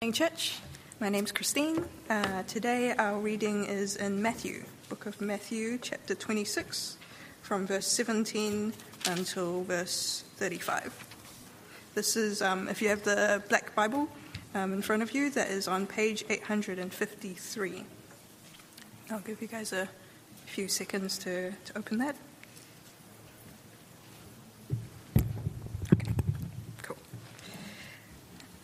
Morning, church. My name's Christine. Uh, today our reading is in Matthew, book of Matthew, chapter 26, from verse 17 until verse 35. This is, um, if you have the Black Bible um, in front of you, that is on page 853. I'll give you guys a few seconds to, to open that.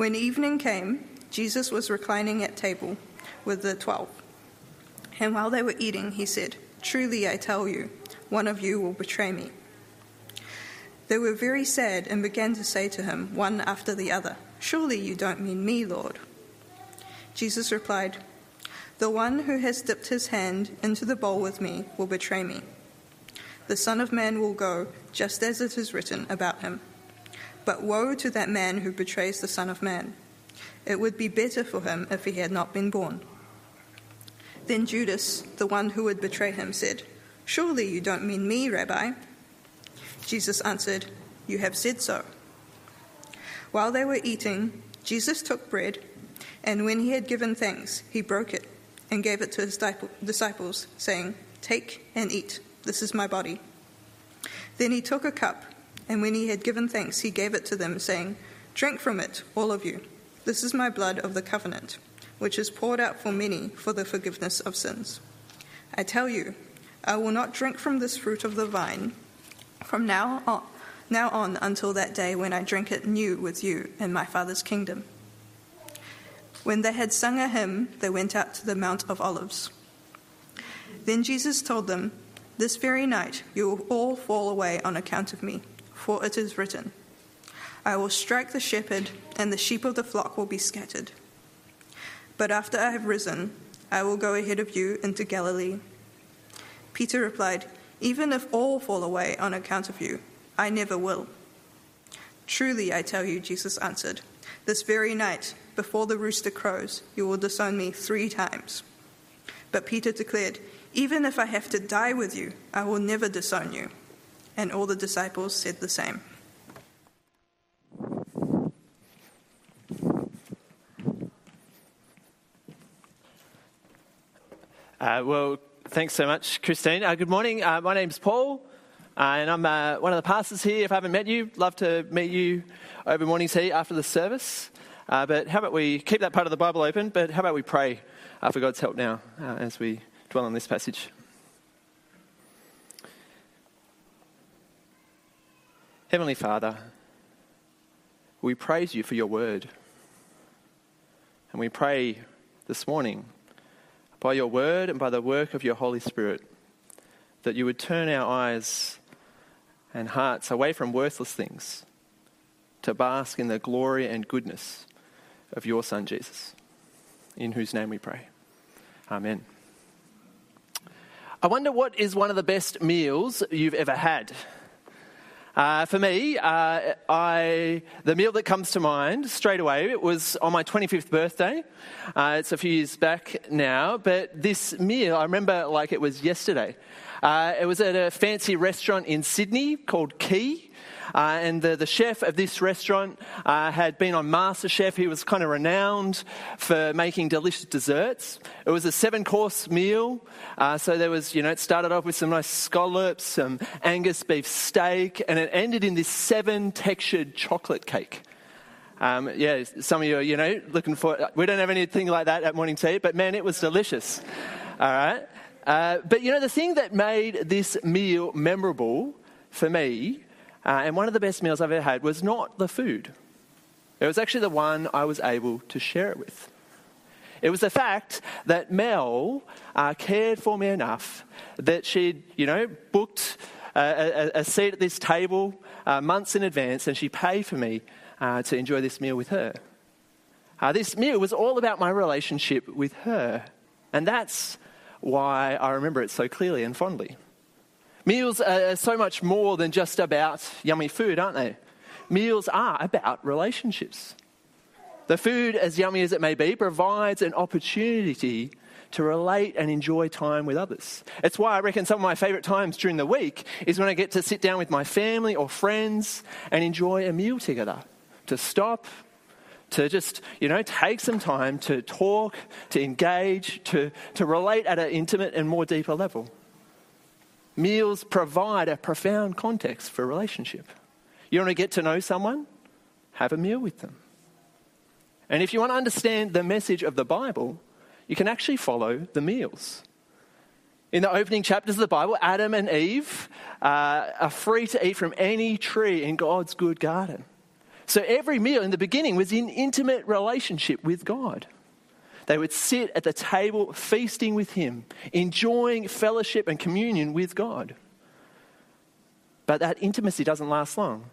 When evening came, Jesus was reclining at table with the twelve. And while they were eating, he said, Truly I tell you, one of you will betray me. They were very sad and began to say to him, one after the other, Surely you don't mean me, Lord. Jesus replied, The one who has dipped his hand into the bowl with me will betray me. The Son of Man will go just as it is written about him. But woe to that man who betrays the Son of Man. It would be better for him if he had not been born. Then Judas, the one who would betray him, said, Surely you don't mean me, Rabbi. Jesus answered, You have said so. While they were eating, Jesus took bread, and when he had given thanks, he broke it and gave it to his disciples, saying, Take and eat. This is my body. Then he took a cup and when he had given thanks, he gave it to them, saying, Drink from it, all of you. This is my blood of the covenant, which is poured out for many for the forgiveness of sins. I tell you, I will not drink from this fruit of the vine from now on, now on until that day when I drink it new with you in my Father's kingdom. When they had sung a hymn, they went out to the Mount of Olives. Then Jesus told them, This very night you will all fall away on account of me for it is written, I will strike the shepherd, and the sheep of the flock will be scattered. But after I have risen, I will go ahead of you into Galilee. Peter replied, Even if all fall away on account of you, I never will. Truly, I tell you, Jesus answered, this very night, before the rooster crows, you will disown me three times. But Peter declared, Even if I have to die with you, I will never disown you. And all the disciples said the same. Uh, well, thanks so much, Christine. Uh, good morning. Uh, my name's Paul, uh, and I'm uh, one of the pastors here. If I haven't met you, love to meet you over morning tea after the service. Uh, but how about we keep that part of the Bible open? But how about we pray for God's help now as we dwell on this passage? Heavenly Father, we praise you for your word. And we pray this morning, by your word and by the work of your Holy Spirit, that you would turn our eyes and hearts away from worthless things to bask in the glory and goodness of your Son, Jesus, in whose name we pray. Amen. I wonder what is one of the best meals you've ever had? Uh, for me, uh, I, the meal that comes to mind straight away it was on my 25th birthday. Uh, it's a few years back now, but this meal I remember like it was yesterday. Uh, it was at a fancy restaurant in Sydney called Quay. Uh, and the, the chef of this restaurant uh, had been on MasterChef. He was kind of renowned for making delicious desserts. It was a seven course meal. Uh, so there was, you know, it started off with some nice scallops, some Angus beef steak, and it ended in this seven textured chocolate cake. Um, yeah, some of you are, you know, looking for, we don't have anything like that at morning tea, but man, it was delicious. All right. Uh, but you know, the thing that made this meal memorable for me uh, and one of the best meals I've ever had was not the food, it was actually the one I was able to share it with. It was the fact that Mel uh, cared for me enough that she'd, you know, booked a, a, a seat at this table uh, months in advance and she paid for me uh, to enjoy this meal with her. Uh, this meal was all about my relationship with her. And that's why I remember it so clearly and fondly. Meals are so much more than just about yummy food, aren't they? Meals are about relationships. The food, as yummy as it may be, provides an opportunity to relate and enjoy time with others. It's why I reckon some of my favourite times during the week is when I get to sit down with my family or friends and enjoy a meal together. To stop, to just, you know, take some time to talk, to engage, to, to relate at an intimate and more deeper level. Meals provide a profound context for relationship. You want to get to know someone? Have a meal with them. And if you want to understand the message of the Bible, you can actually follow the meals. In the opening chapters of the Bible, Adam and Eve uh, are free to eat from any tree in God's good garden. So every meal in the beginning was in intimate relationship with God. They would sit at the table feasting with Him, enjoying fellowship and communion with God. But that intimacy doesn't last long.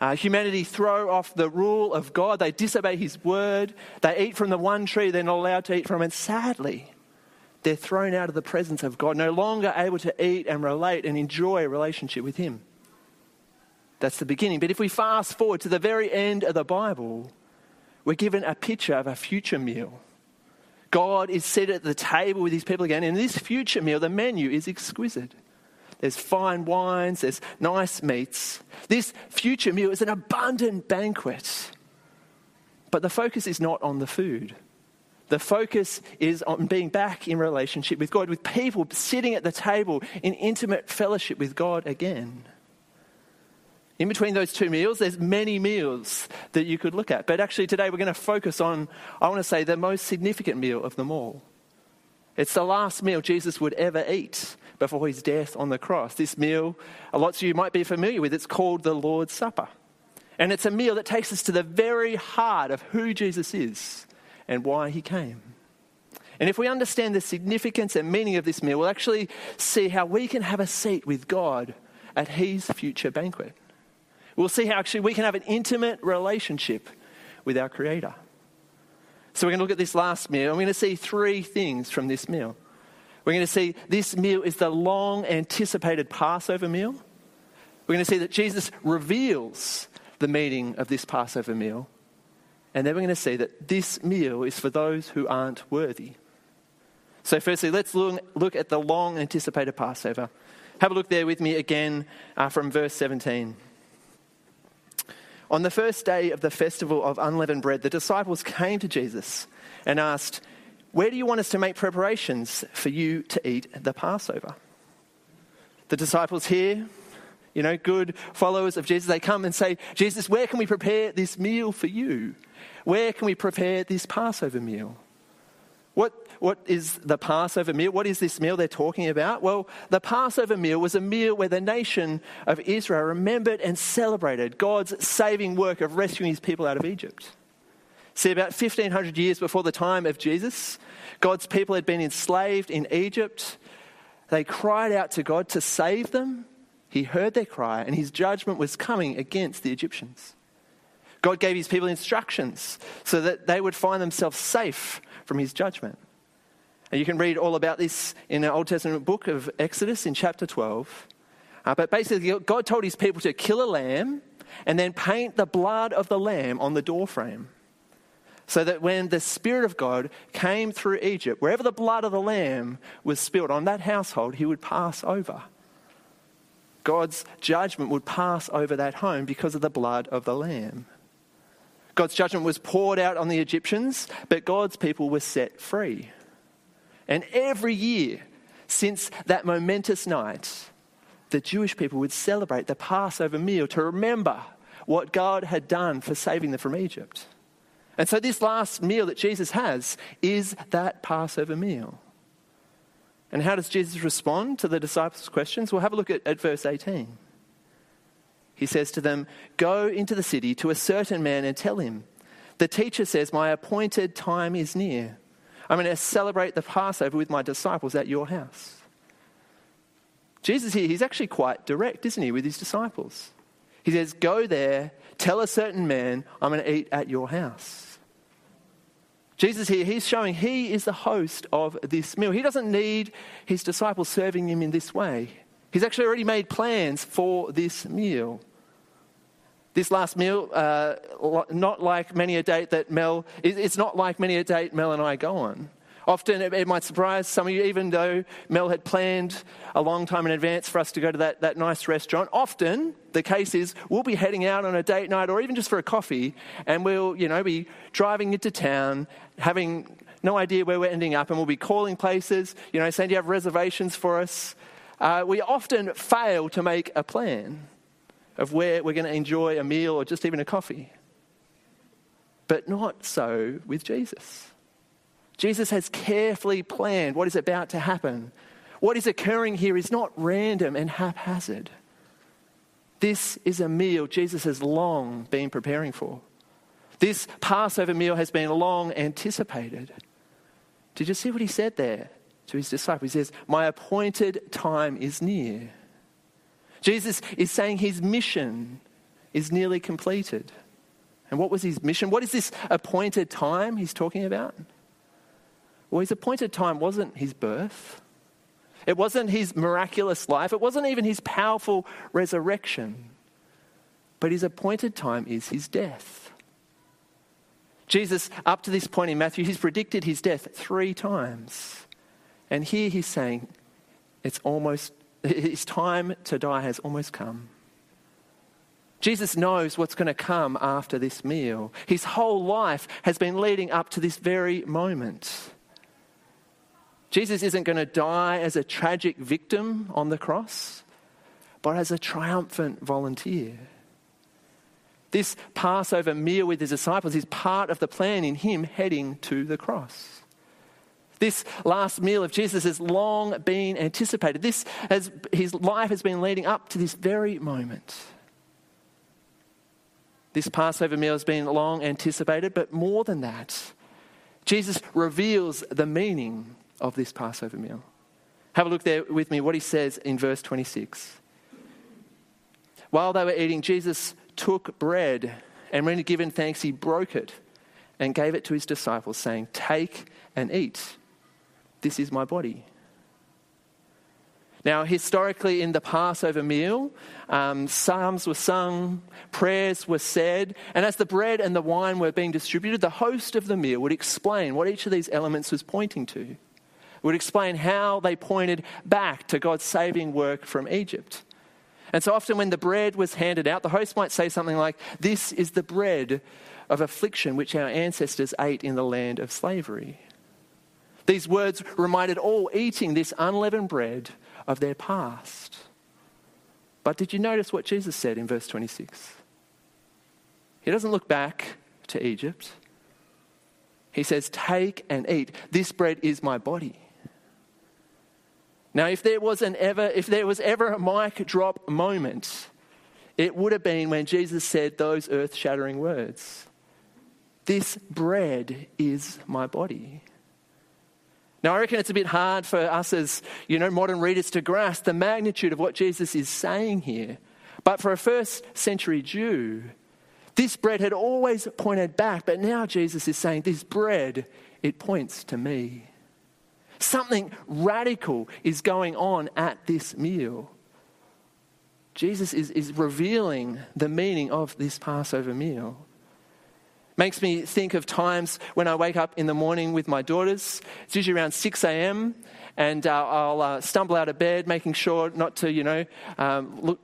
Uh, humanity throw off the rule of God. They disobey His word. They eat from the one tree they're not allowed to eat from. And sadly, they're thrown out of the presence of God, no longer able to eat and relate and enjoy a relationship with Him. That's the beginning. But if we fast forward to the very end of the Bible, we're given a picture of a future meal. God is seated at the table with his people again. And this future meal, the menu is exquisite. There's fine wines, there's nice meats. This future meal is an abundant banquet. But the focus is not on the food. The focus is on being back in relationship with God, with people sitting at the table in intimate fellowship with God again. In between those two meals, there's many meals that you could look at. But actually, today we're going to focus on, I want to say, the most significant meal of them all. It's the last meal Jesus would ever eat before his death on the cross. This meal, lots of you might be familiar with, it's called the Lord's Supper. And it's a meal that takes us to the very heart of who Jesus is and why he came. And if we understand the significance and meaning of this meal, we'll actually see how we can have a seat with God at his future banquet. We'll see how actually we can have an intimate relationship with our Creator. So we're going to look at this last meal, we're going to see three things from this meal. We're going to see this meal is the long anticipated Passover meal. We're going to see that Jesus reveals the meaning of this Passover meal. And then we're going to see that this meal is for those who aren't worthy. So, firstly, let's look, look at the long anticipated Passover. Have a look there with me again uh, from verse 17. On the first day of the festival of unleavened bread, the disciples came to Jesus and asked, where do you want us to make preparations for you to eat the Passover? The disciples here, you know, good followers of Jesus, they come and say, Jesus, where can we prepare this meal for you? Where can we prepare this Passover meal? What, what is the Passover meal? What is this meal they're talking about? Well, the Passover meal was a meal where the nation of Israel remembered and celebrated God's saving work of rescuing his people out of Egypt. See, about 1500 years before the time of Jesus, God's people had been enslaved in Egypt. They cried out to God to save them. He heard their cry, and his judgment was coming against the Egyptians. God gave his people instructions so that they would find themselves safe from his judgment. And you can read all about this in the Old Testament book of Exodus in chapter 12. Uh, but basically, God told his people to kill a lamb and then paint the blood of the lamb on the doorframe so that when the Spirit of God came through Egypt, wherever the blood of the Lamb was spilled on that household, he would pass over. God's judgment would pass over that home because of the blood of the Lamb. God's judgment was poured out on the Egyptians, but God's people were set free. And every year since that momentous night, the Jewish people would celebrate the Passover meal to remember what God had done for saving them from Egypt. And so, this last meal that Jesus has is that Passover meal. And how does Jesus respond to the disciples' questions? Well, have a look at, at verse 18. He says to them, Go into the city to a certain man and tell him, The teacher says, My appointed time is near. I'm going to celebrate the Passover with my disciples at your house. Jesus here, he's actually quite direct, isn't he, with his disciples? He says, Go there, tell a certain man, I'm going to eat at your house. Jesus here, he's showing he is the host of this meal. He doesn't need his disciples serving him in this way. He's actually already made plans for this meal. This last meal, uh, not like many a date that Mel, it's not like many a date Mel and I go on. Often it, might surprise some of you, even though Mel had planned a long time in advance for us to go to that, that nice restaurant. Often the case is we'll be heading out on a date night or even just for a coffee and we'll, you know, be driving into town, having no idea where we're ending up, and we'll be calling places, you know, saying, Do you have reservations for us? Uh, we often fail to make a plan of where we're going to enjoy a meal or just even a coffee. But not so with Jesus. Jesus has carefully planned what is about to happen. What is occurring here is not random and haphazard. This is a meal Jesus has long been preparing for. This Passover meal has been long anticipated. Did you see what he said there to his disciples? He says, My appointed time is near. Jesus is saying his mission is nearly completed. And what was his mission? What is this appointed time he's talking about? Well, his appointed time wasn't his birth, it wasn't his miraculous life, it wasn't even his powerful resurrection. But his appointed time is his death. Jesus, up to this point in Matthew, he's predicted his death three times. And here he's saying, it's almost, his time to die has almost come. Jesus knows what's going to come after this meal. His whole life has been leading up to this very moment. Jesus isn't going to die as a tragic victim on the cross, but as a triumphant volunteer. This Passover meal with his disciples is part of the plan in him heading to the cross. This last meal of Jesus has long been anticipated. This has, his life has been leading up to this very moment. This Passover meal has been long anticipated, but more than that, Jesus reveals the meaning of this Passover meal. Have a look there with me what he says in verse 26. While they were eating, Jesus took bread and when he'd given thanks, he broke it and gave it to his disciples, saying, Take and eat. This is my body. Now, historically, in the Passover meal, um, psalms were sung, prayers were said, and as the bread and the wine were being distributed, the host of the meal would explain what each of these elements was pointing to would explain how they pointed back to God's saving work from Egypt. And so often when the bread was handed out, the host might say something like, This is the bread of affliction which our ancestors ate in the land of slavery. These words reminded all eating this unleavened bread of their past. But did you notice what Jesus said in verse 26? He doesn't look back to Egypt. He says, Take and eat. This bread is my body. Now, if there was an ever, if there was ever a mic drop moment, it would have been when Jesus said those earth-shattering words. This bread is my body. Now, I reckon it's a bit hard for us as, you know, modern readers to grasp the magnitude of what Jesus is saying here. But for a first century Jew, this bread had always pointed back, but now Jesus is saying, This bread, it points to me. Something radical is going on at this meal. Jesus is, is revealing the meaning of this Passover meal. Makes me think of times when I wake up in the morning with my daughters. It's usually around 6 a.m and uh, I'll uh, stumble out of bed, making sure not to, you know, um, look,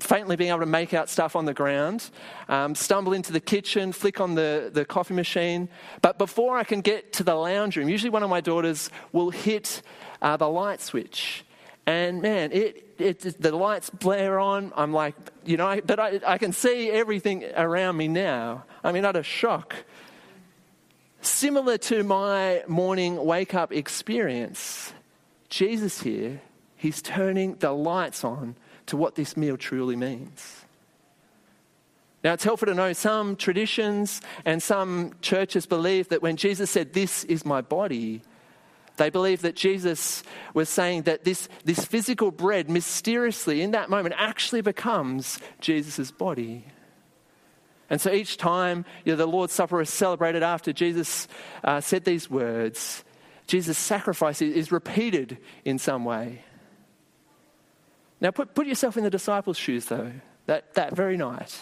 faintly being able to make out stuff on the ground, um, stumble into the kitchen, flick on the, the coffee machine. But before I can get to the lounge room, usually one of my daughters will hit uh, the light switch. And man, it, it, the lights blare on. I'm like, you know, I, but I, I can see everything around me now. I'm in utter shock. Similar to my morning wake up experience, Jesus here, he's turning the lights on to what this meal truly means. Now, it's helpful to know some traditions and some churches believe that when Jesus said, This is my body, they believe that Jesus was saying that this, this physical bread mysteriously, in that moment, actually becomes Jesus' body. And so each time you know, the Lord's Supper is celebrated after Jesus uh, said these words, Jesus' sacrifice is repeated in some way. Now, put, put yourself in the disciples' shoes, though, that, that very night.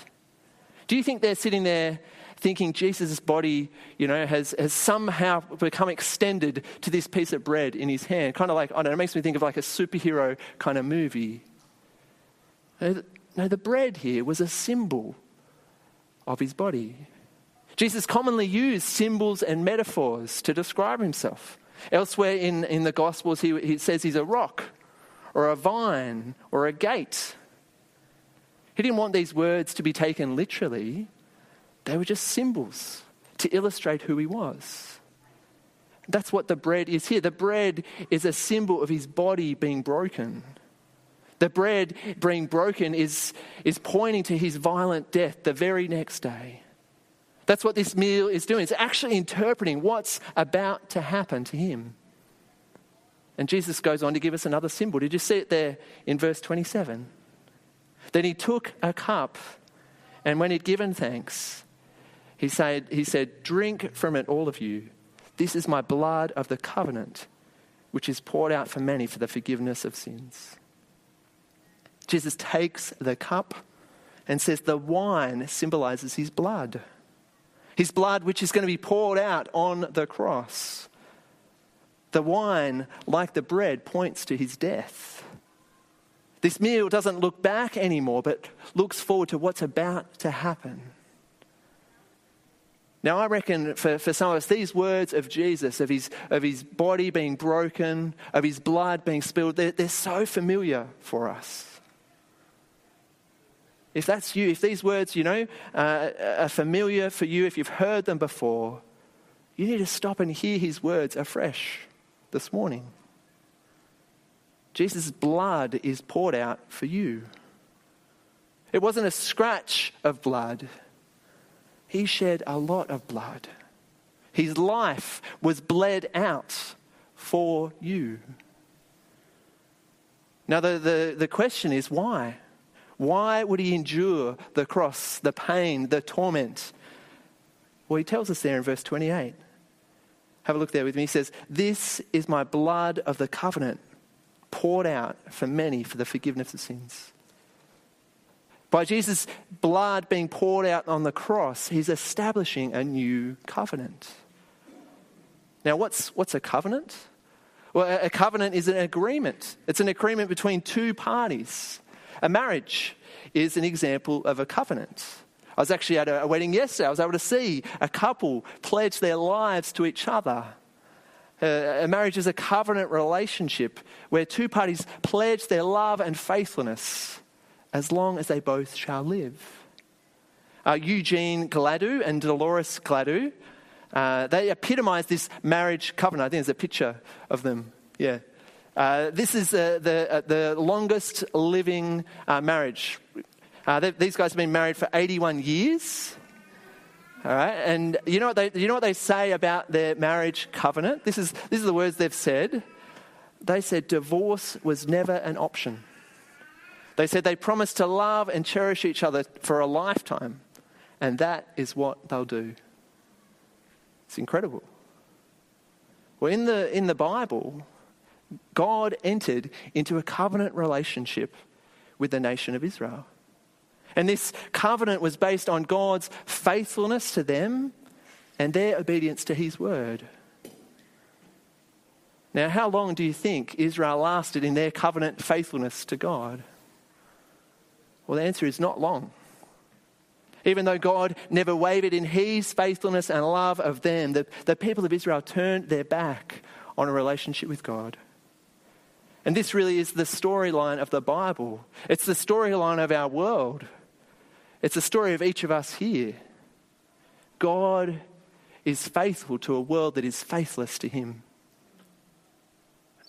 Do you think they're sitting there thinking Jesus' body, you know, has, has somehow become extended to this piece of bread in his hand? Kind of like, I don't know, it makes me think of like a superhero kind of movie. No, the bread here was a symbol of his body. Jesus commonly used symbols and metaphors to describe himself. Elsewhere in, in the Gospels, he, he says he's a rock or a vine or a gate. He didn't want these words to be taken literally, they were just symbols to illustrate who he was. That's what the bread is here. The bread is a symbol of his body being broken. The bread being broken is, is pointing to his violent death the very next day. That's what this meal is doing. It's actually interpreting what's about to happen to him. And Jesus goes on to give us another symbol. Did you see it there in verse 27? Then he took a cup, and when he'd given thanks, he said, he said, Drink from it, all of you. This is my blood of the covenant, which is poured out for many for the forgiveness of sins. Jesus takes the cup and says the wine symbolizes his blood. His blood, which is going to be poured out on the cross. The wine, like the bread, points to his death. This meal doesn't look back anymore, but looks forward to what's about to happen. Now, I reckon for, for some of us, these words of Jesus, of his, of his body being broken, of his blood being spilled, they're, they're so familiar for us. If that's you, if these words, you know, uh, are familiar for you, if you've heard them before, you need to stop and hear his words afresh this morning. Jesus' blood is poured out for you. It wasn't a scratch of blood, he shed a lot of blood. His life was bled out for you. Now, the, the, the question is why? Why would he endure the cross, the pain, the torment? Well, he tells us there in verse 28. Have a look there with me. He says, This is my blood of the covenant, poured out for many for the forgiveness of sins. By Jesus' blood being poured out on the cross, he's establishing a new covenant. Now, what's, what's a covenant? Well, a covenant is an agreement. It's an agreement between two parties. A marriage is an example of a covenant. I was actually at a wedding yesterday. I was able to see a couple pledge their lives to each other. A marriage is a covenant relationship where two parties pledge their love and faithfulness as long as they both shall live. Uh, Eugene Gladue and Dolores Gladue, uh, they epitomize this marriage covenant. I think there's a picture of them. Yeah. Uh, this is uh, the, uh, the longest living uh, marriage. They, these guys have been married for 81 years. All right, and you know what they, you know what they say about their marriage covenant? This is, this is the words they've said. They said divorce was never an option. They said they promised to love and cherish each other for a lifetime, and that is what they'll do. It's incredible. Well, in the, in the Bible, God entered into a covenant relationship with the nation of Israel. And this covenant was based on God's faithfulness to them and their obedience to his word. Now, how long do you think Israel lasted in their covenant faithfulness to God? Well, the answer is not long. Even though God never wavered in his faithfulness and love of them, the, the people of Israel turned their back on a relationship with God. And this really is the storyline of the Bible. It's the storyline of our world. It's the story of each of us here. God is faithful to a world that is faithless to Him.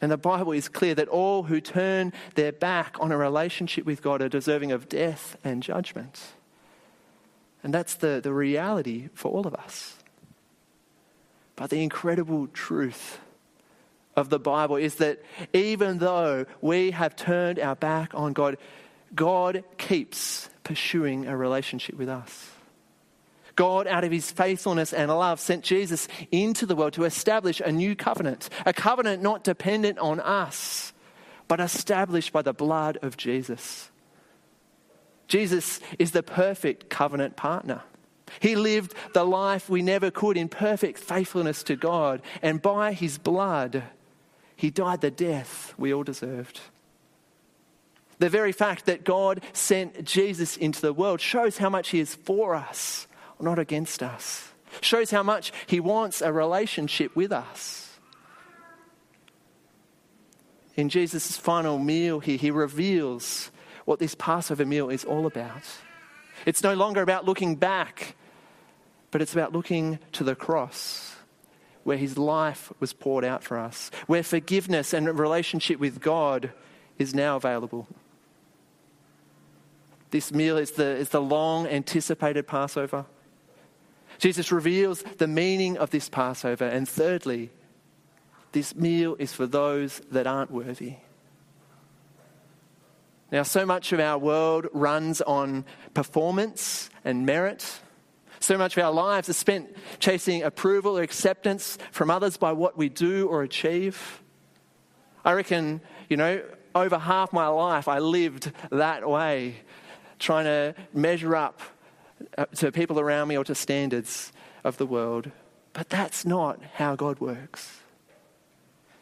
And the Bible is clear that all who turn their back on a relationship with God are deserving of death and judgment. And that's the, the reality for all of us. But the incredible truth of the Bible is that even though we have turned our back on God, God keeps pursuing a relationship with us. God, out of his faithfulness and love, sent Jesus into the world to establish a new covenant, a covenant not dependent on us, but established by the blood of Jesus. Jesus is the perfect covenant partner. He lived the life we never could in perfect faithfulness to God, and by his blood, he died the death we all deserved. The very fact that God sent Jesus into the world shows how much he is for us, not against us. Shows how much he wants a relationship with us. In Jesus' final meal here, he reveals what this Passover meal is all about. It's no longer about looking back, but it's about looking to the cross where his life was poured out for us, where forgiveness and relationship with God is now available. This meal is the, is the long anticipated Passover. Jesus reveals the meaning of this Passover. And thirdly, this meal is for those that aren't worthy. Now, so much of our world runs on performance and merit. So much of our lives are spent chasing approval or acceptance from others by what we do or achieve. I reckon, you know, over half my life I lived that way, trying to measure up Uh, to people around me or to standards of the world. But that's not how God works.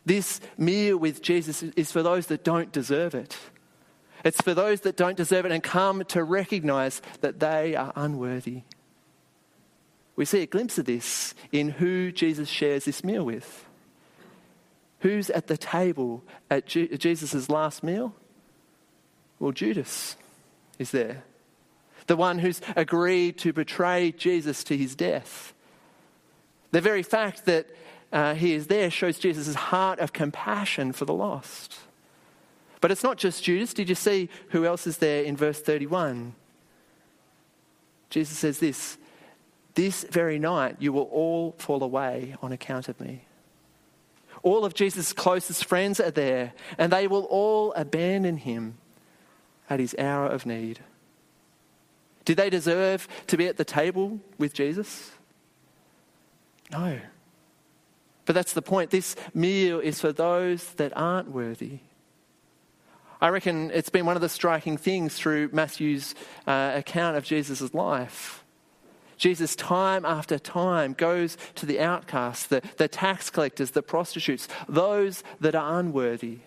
This meal with Jesus is for those that don't deserve it. It's for those that don't deserve it and come to recognize that they are unworthy. We see a glimpse of this in who Jesus shares this meal with. Who's at the table at Jesus' last meal? Well, Judas is there. The one who's agreed to betray Jesus to his death. The very fact that uh, he is there shows Jesus' heart of compassion for the lost. But it's not just Judas. Did you see who else is there in verse 31? Jesus says this This very night you will all fall away on account of me. All of Jesus' closest friends are there, and they will all abandon him at his hour of need. Did they deserve to be at the table with Jesus? No. But that's the point. This meal is for those that aren't worthy. I reckon it's been one of the striking things through Matthew's uh, account of Jesus' life. Jesus, time after time, goes to the outcasts, the, the tax collectors, the prostitutes, those that are unworthy.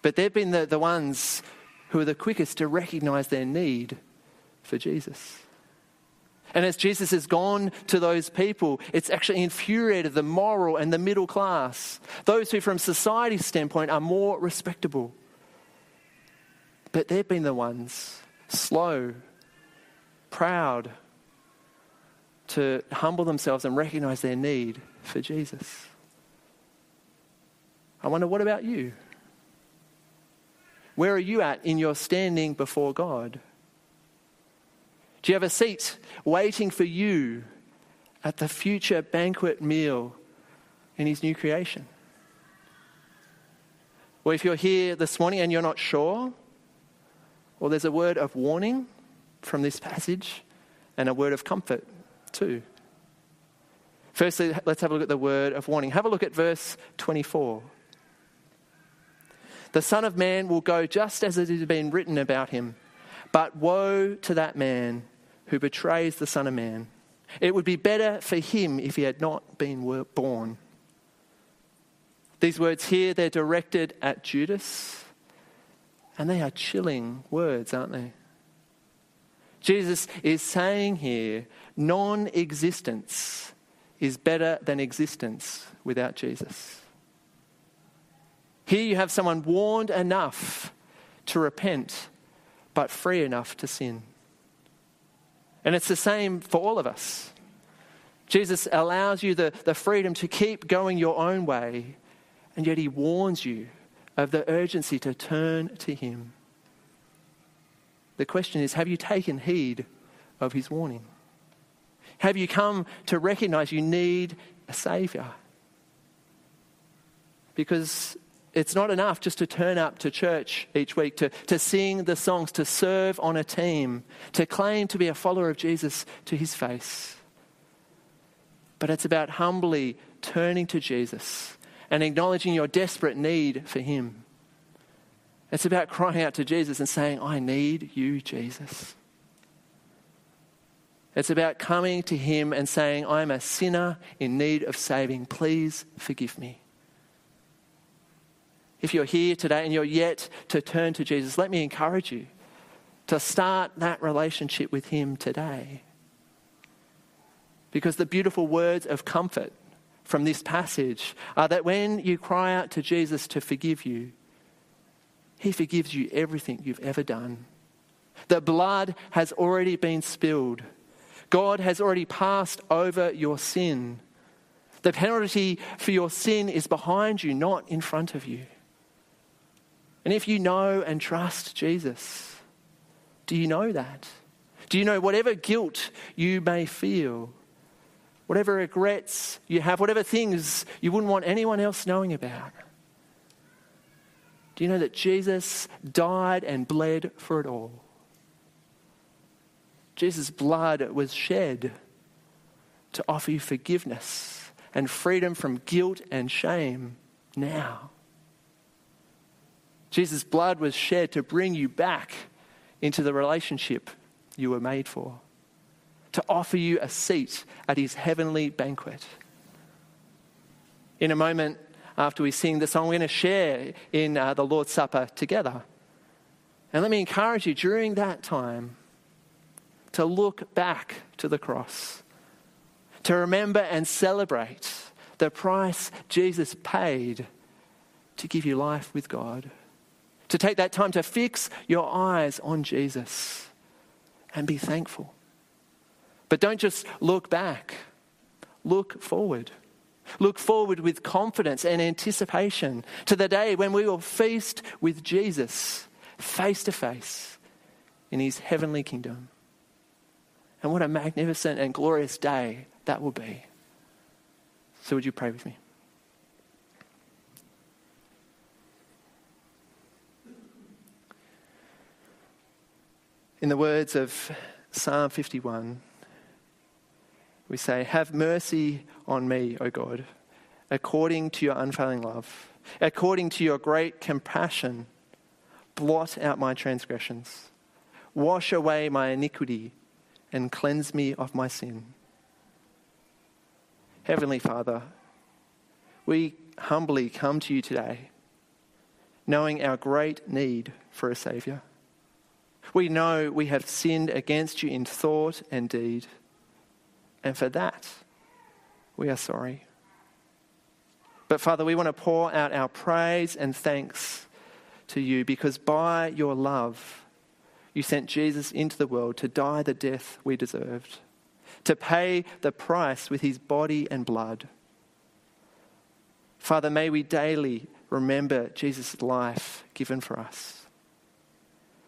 But they've been the, the ones who are the quickest to recognize their need for Jesus. And as Jesus has gone to those people, it's actually infuriated the moral and the middle class, those who, from society's standpoint, are more respectable. But they've been the ones slow, proud, to humble themselves and recognize their need for Jesus. I wonder, what about you? Where are you at in your standing before God? Do you have a seat waiting for you at the future banquet meal in His new creation? Well, if you're here this morning and you're not sure, well, there's a word of warning from this passage and a word of comfort too. Firstly, let's have a look at the word of warning. Have a look at verse 24. The Son of Man will go just as it has been written about him, but woe to that man who betrays the Son of Man. It would be better for him if he had not been born. These words here, they're directed at Judas and they are chilling words, aren't they? Jesus is saying here non existence is better than existence without Jesus. Here you have someone warned enough to repent, but free enough to sin. And it's the same for all of us. Jesus allows you the, the freedom to keep going your own way, and yet he warns you of the urgency to turn to Him. The question is have you taken heed of His warning? Have you come to recognize you need a Saviour? Because it's not enough just to turn up to church each week, to, to sing the songs, to serve on a team, to claim to be a follower of Jesus to his face. But it's about humbly turning to Jesus and acknowledging your desperate need for him. It's about crying out to Jesus and saying, I need you, Jesus. It's about coming to him and saying, I'm a sinner in need of saving. Please forgive me. If you're here today and you're yet to turn to Jesus, let me encourage you to start that relationship with Him today. Because the beautiful words of comfort from this passage are that when you cry out to Jesus to forgive you, He forgives you everything you've ever done. The blood has already been spilled. God has already passed over your sin. The penalty for your sin is behind you, not in front of you. And if you know and trust Jesus, do you know that? Do you know whatever guilt you may feel, whatever regrets you have, whatever things you wouldn't want anyone else knowing about? Do you know that Jesus died and bled for it all? Jesus' blood was shed to offer you forgiveness and freedom from guilt and shame now. Jesus' blood was shed to bring you back into the relationship you were made for, to offer you a seat at his heavenly banquet. In a moment, after we sing the song, we're going to share in uh, the Lord's Supper together. And let me encourage you during that time to look back to the cross, to remember and celebrate the price Jesus paid to give you life with God to take that time to fix your eyes on Jesus and be thankful. But don't just look back, look forward. Look forward with confidence and anticipation to the day when we will feast with Jesus face to face in his heavenly kingdom. And what a magnificent and glorious day that will be. So, would you pray with me? In the words of Psalm 51, we say, Have mercy on me, O God, according to your unfailing love, according to your great compassion. Blot out my transgressions, wash away my iniquity, and cleanse me of my sin. Heavenly Father, we humbly come to you today, knowing our great need for a Saviour. We know we have sinned against you in thought and deed. And for that, we are sorry. But Father, we want to pour out our praise and thanks to you because by your love, you sent Jesus into the world to die the death we deserved, to pay the price with his body and blood. Father, may we daily remember Jesus' life given for us.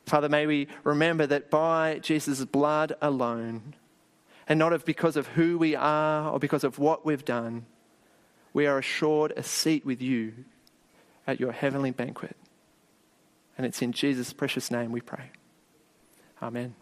Father, may we remember that by Jesus' blood alone, and not of because of who we are or because of what we've done, we are assured a seat with you at your heavenly banquet. And it's in Jesus' precious name we pray. Amen.